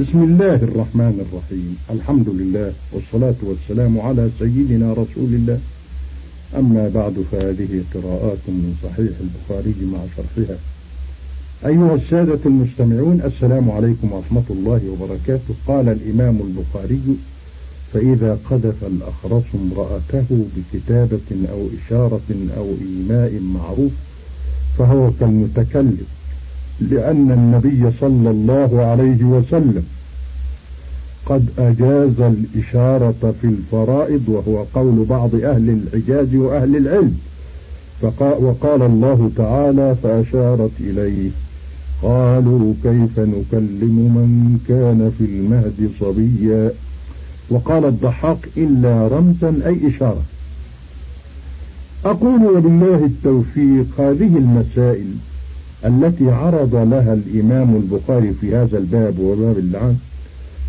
بسم الله الرحمن الرحيم. الحمد لله والصلاة والسلام على سيدنا رسول الله. أما بعد فهذه قراءات من صحيح البخاري مع شرحها. أيها السادة المستمعون السلام عليكم ورحمة الله وبركاته. قال الإمام البخاري فإذا قذف الأخرس امرأته بكتابة أو إشارة أو إيماء معروف فهو كالمتكلم لأن النبي صلى الله عليه وسلم قد أجاز الإشارة في الفرائض وهو قول بعض أهل الحجاز وأهل العلم. وقال الله تعالى فأشارت إليه. قالوا كيف نكلم من كان في المهد صبيا؟ وقال الضحاك إلا رمزا أي إشارة. أقول وبالله التوفيق هذه المسائل التي عرض لها الإمام البخاري في هذا الباب وباب اللعان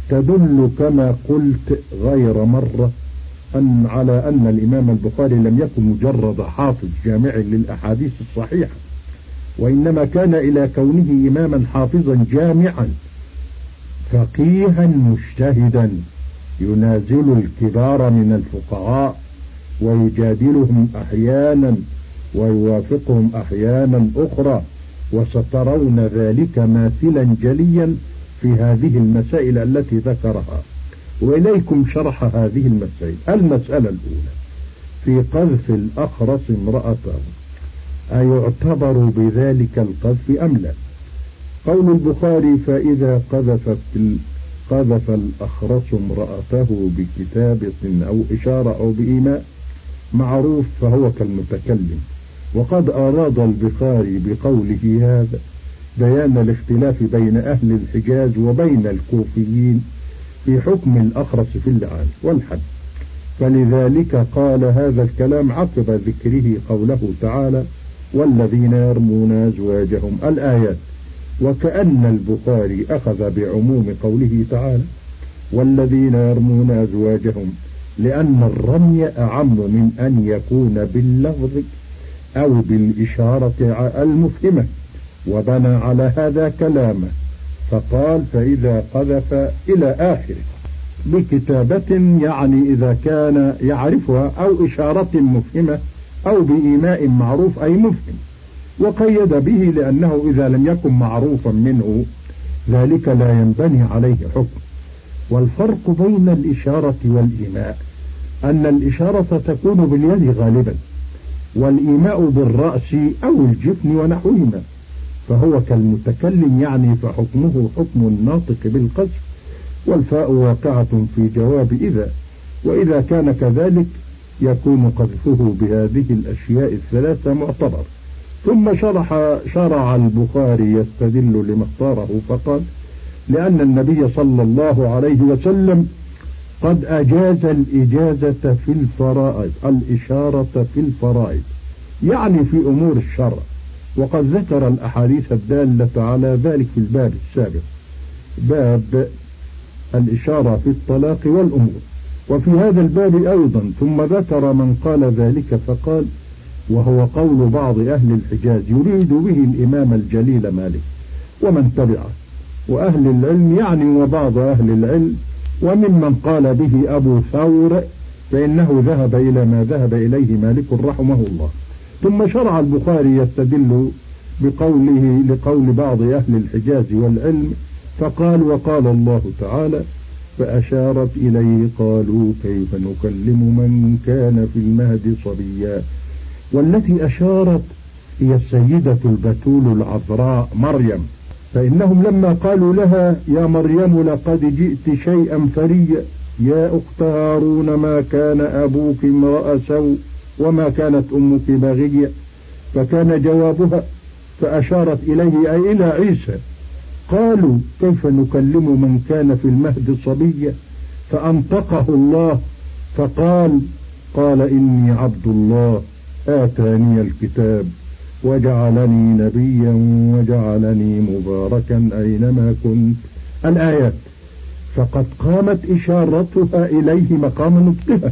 تدل كما قلت غير مرة أن على أن الإمام البخاري لم يكن مجرد حافظ جامع للأحاديث الصحيحة وإنما كان إلى كونه إماما حافظا جامعا فقيها مجتهدا ينازل الكبار من الفقهاء ويجادلهم أحيانا ويوافقهم أحيانا أخرى. وسترون ذلك ماثلا جليا في هذه المسائل التي ذكرها. وإليكم شرح هذه المسائل. المسألة الأولى في قذف الأخرس امرأته أيعتبر بذلك القذف أم لا؟ قول البخاري فإذا قذفت قذف الأخرس امرأته بكتابة أو إشارة أو بإيماء معروف فهو كالمتكلم. وقد أراد البخاري بقوله هذا بيان الاختلاف بين أهل الحجاز وبين الكوفيين في حكم الأخرس في اللعان والحد. فلذلك قال هذا الكلام عقب ذكره قوله تعالى والذين يرمون أزواجهم الآيات وكأن البخاري أخذ بعموم قوله تعالى والذين يرمون أزواجهم لأن الرمي أعم من أن يكون باللفظ أو بالإشارة المفهمة وبنى على هذا كلامه فقال فإذا قذف إلى آخره. بكتابة يعني إذا كان يعرفها أو إشارة مفهمة أو بإيماء معروف أي مفهم وقيد به لأنه إذا لم يكن معروفا منه ذلك لا ينبني عليه حكم. والفرق بين الإشارة والإيماء أن الإشارة تكون باليد غالبا. والإيماء بالرأس أو الجفن ونحوهما فهو كالمتكلم يعني فحكمه حكم الناطق بالقذف والفاء واقعة في جواب إذا. وإذا كان كذلك يكون قذفه بهذه الأشياء الثلاثة معتبر. ثم شرح شرع البخاري يستدل لما اختاره فقال لأن النبي صلى الله عليه وسلم قد أجاز الإجازة في الفرائض الإشارة في الفرائض يعني في أمور الشرع. وقد ذكر الأحاديث الدالة على ذلك في الباب السابق. باب الإشارة في الطلاق والأمور. وفي هذا الباب أيضا ثم ذكر من قال ذلك فقال وهو قول بعض أهل الحجاز يريد به الإمام الجليل مالك ومن تبعه. وأهل العلم يعني وبعض أهل العلم وممن قال به أبو ثور فإنه ذهب إلى ما ذهب إليه مالك رحمه الله. ثم شرع البخاري يستدل بقوله لقول بعض أهل الحجاز والعلم فقال وقال الله تعالى فأشارت إليه قالوا كيف نكلم من كان في المهد صبيا. والتي أشارت هي السيدة البتول العذراء مريم. فإنهم لما قالوا لها يا مريم لقد جئت شيئا فريا يا أخت هارون ما كان أبوك امرأ سوء وما كانت أمك باغية فكان جوابها فأشارت إليه أي إلى عيسى قالوا كيف نكلم من كان في المهد صبيا؟ فأنطقه الله فقال قال إني عبد الله آتاني الكتاب. وجعلني نبيا وجعلني مباركا أينما كنت. الآيات فقد قامت إشارتها إليه مقام نطقها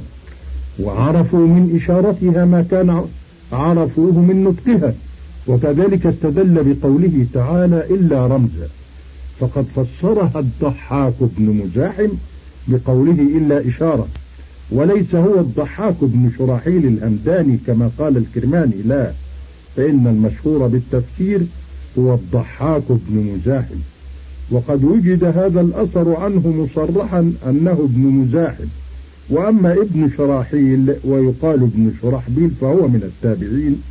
وعرفوا من إشارتها ما كان عرفوه من نطقها وكذلك استدل بقوله تعالى إلا رمزا. فقد فسرها الضحاك بن مزاحم بقوله إلا إشارة وليس هو الضحاك بن شراحيل الهمداني كما قال الكرماني لا. فإن المشهور بالتفسير هو الضحاك بن مزاحم. وقد وجد هذا الأثر عنه مصرحا أنه ابن مزاحم. وأما ابن شراحيل ويقال ابن شرحبيل فهو من التابعين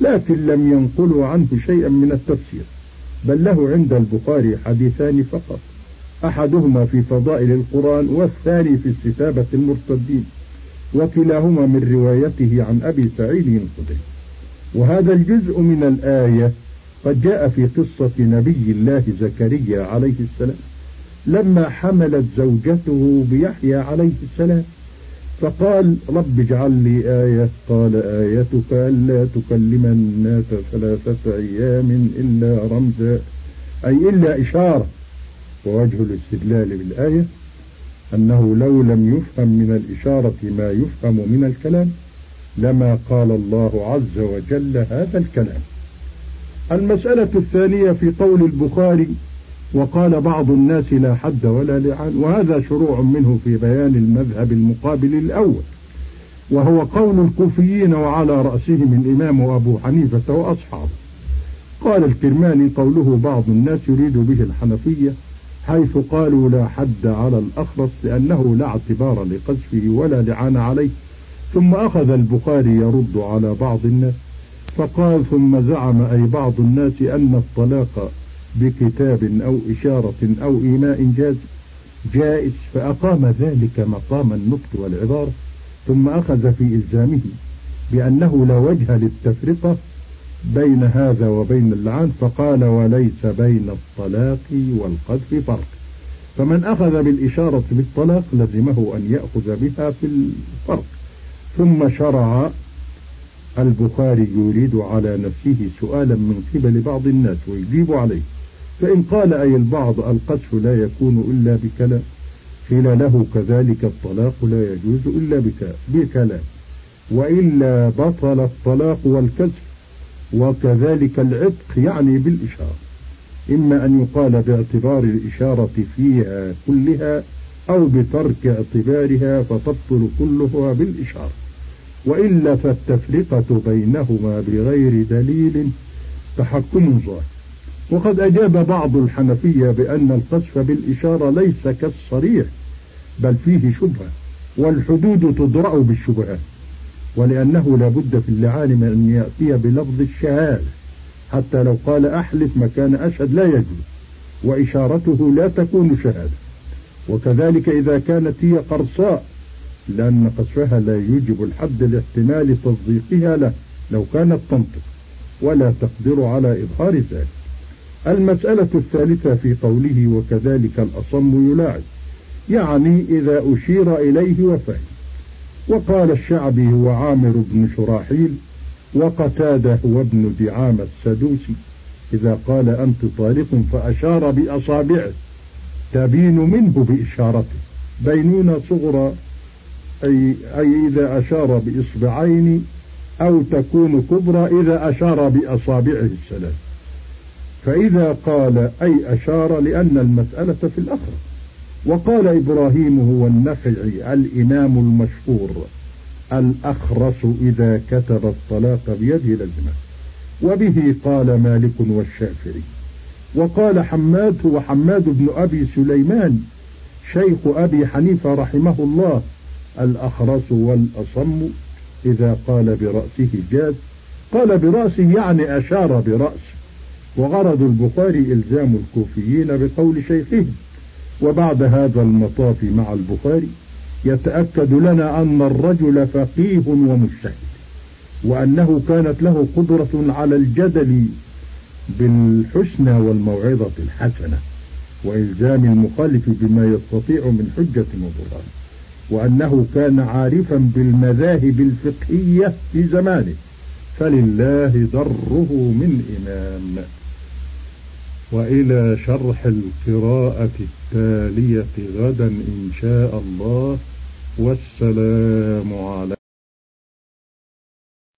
لكن لم ينقلوا عنه شيئا من التفسير. بل له عند البخاري حديثان فقط. أحدهما في فضائل القرآن والثاني في استتابة المرتدين. وكلاهما من روايته عن أبي سعيد الخدري. وهذا الجزء من الآية قد جاء في قصة نبي الله زكريا عليه السلام لما حملت زوجته بيحيى عليه السلام فقال رب اجعل لي آية. قال آيتك ألا تكلم الناس ثلاثة أيام إلا رمزا أي إلا إشارة. ووجه الاستدلال بالآية أنه لو لم يفهم من الإشارة ما يفهم من الكلام لما قال الله عز وجل هذا الكلام. المسألة الثانية في قول البخاري وقال بعض الناس لا حد ولا لعان وهذا شروع منه في بيان المذهب المقابل الأول وهو قول الكوفيين وعلى رأسهم الإمام أبو حنيفة وأصحابه. قال الكرماني قوله بعض الناس يريد به الحنفية حيث قالوا لا حد على الأخرس لأنه لا اعتبار لقذفه ولا لعان عليه. ثم أخذ البخاري يرد على بعض الناس فقال ثم زعم أي بعض الناس أن الطلاق بكتاب أو إشارة أو إيماء جاز جائز فأقام ذلك مقام النطق والعبارة ثم أخذ في إلزامه بأنه لا وجه للتفرقة بين هذا وبين اللعان فقال وليس بين الطلاق والقذف فرق. فمن أخذ بالإشارة بالطلاق لزمه أن يأخذ بها في الفرق. ثم شرع البخاري يريد على نفسه سؤالا من قبل بعض الناس ويجيب عليه. فإن قال أي البعض القذف لا يكون إلا بكلام قيل له كذلك الطلاق لا يجوز إلا بكلام. وإلا بطل الطلاق والكذف وكذلك العتق يعني بالإشارة. إما أن يقال باعتبار الإشارة فيها كلها أو بترك اعتبارها فتبطل كلها بالإشارة. وإلا فالتفرقة بينهما بغير دليل تحكم ظاهر. وقد أجاب بعض الحنفية بأن القذف بالإشارة ليس كالصريح بل فيه شبهة والحدود تدرأ بالشبهات ولأنه لابد في اللعان من أن يأتي بلفظ الشهادة حتى لو قال أحلف مكان أشهد لا يجوز وإشارته لا تكون شهادة. وكذلك إذا كانت هي قرصاء لأن قصفها لا يوجب الحد لاحتمال تصديقها له لو كانت تنطق ولا تقدر على إظهار ذلك. المسألة الثالثة في قوله وكذلك الأصم يلاعب يعني إذا أشير إليه وفهم وقال الشعبي هو عامر بن شراحيل وقتاده هو ابن دعامة السدوسي إذا قال أنت طالق فأشار بأصابعه تبين منه بإشارته. بينونة صغرى أي, أي إذا أشار بإصبعين أو تكون كبرى إذا أشار بأصابعه الثلاث فإذا قال أي أشار لأن المسألة في الأخرى. وقال إبراهيم هو النخعي الإمام المشهور الأخرس إذا كتب الطلاق بيده لزمه. وبه قال مالك والشافعي. وقال حماد هو حماد بن أبي سليمان شيخ أبي حنيفة رحمه الله الأخرس والأصم إذا قال برأسه جاز قال برأسه يعني أشار برأسه وغرض البخاري إلزام الكوفيين بقول شيخهم. وبعد هذا المطاف مع البخاري يتأكد لنا أن الرجل فقيه ومجتهد وأنه كانت له قدرة على الجدل بالحسنى والموعظة الحسنة وإلزام المخالف بما يستطيع من حجة وبرهان وأنه كان عارفا بالمذاهب الفقهية في زمانه. فلله ضره من إمام. وإلى شرح القراءة التالية غدا إن شاء الله. والسلام عليكم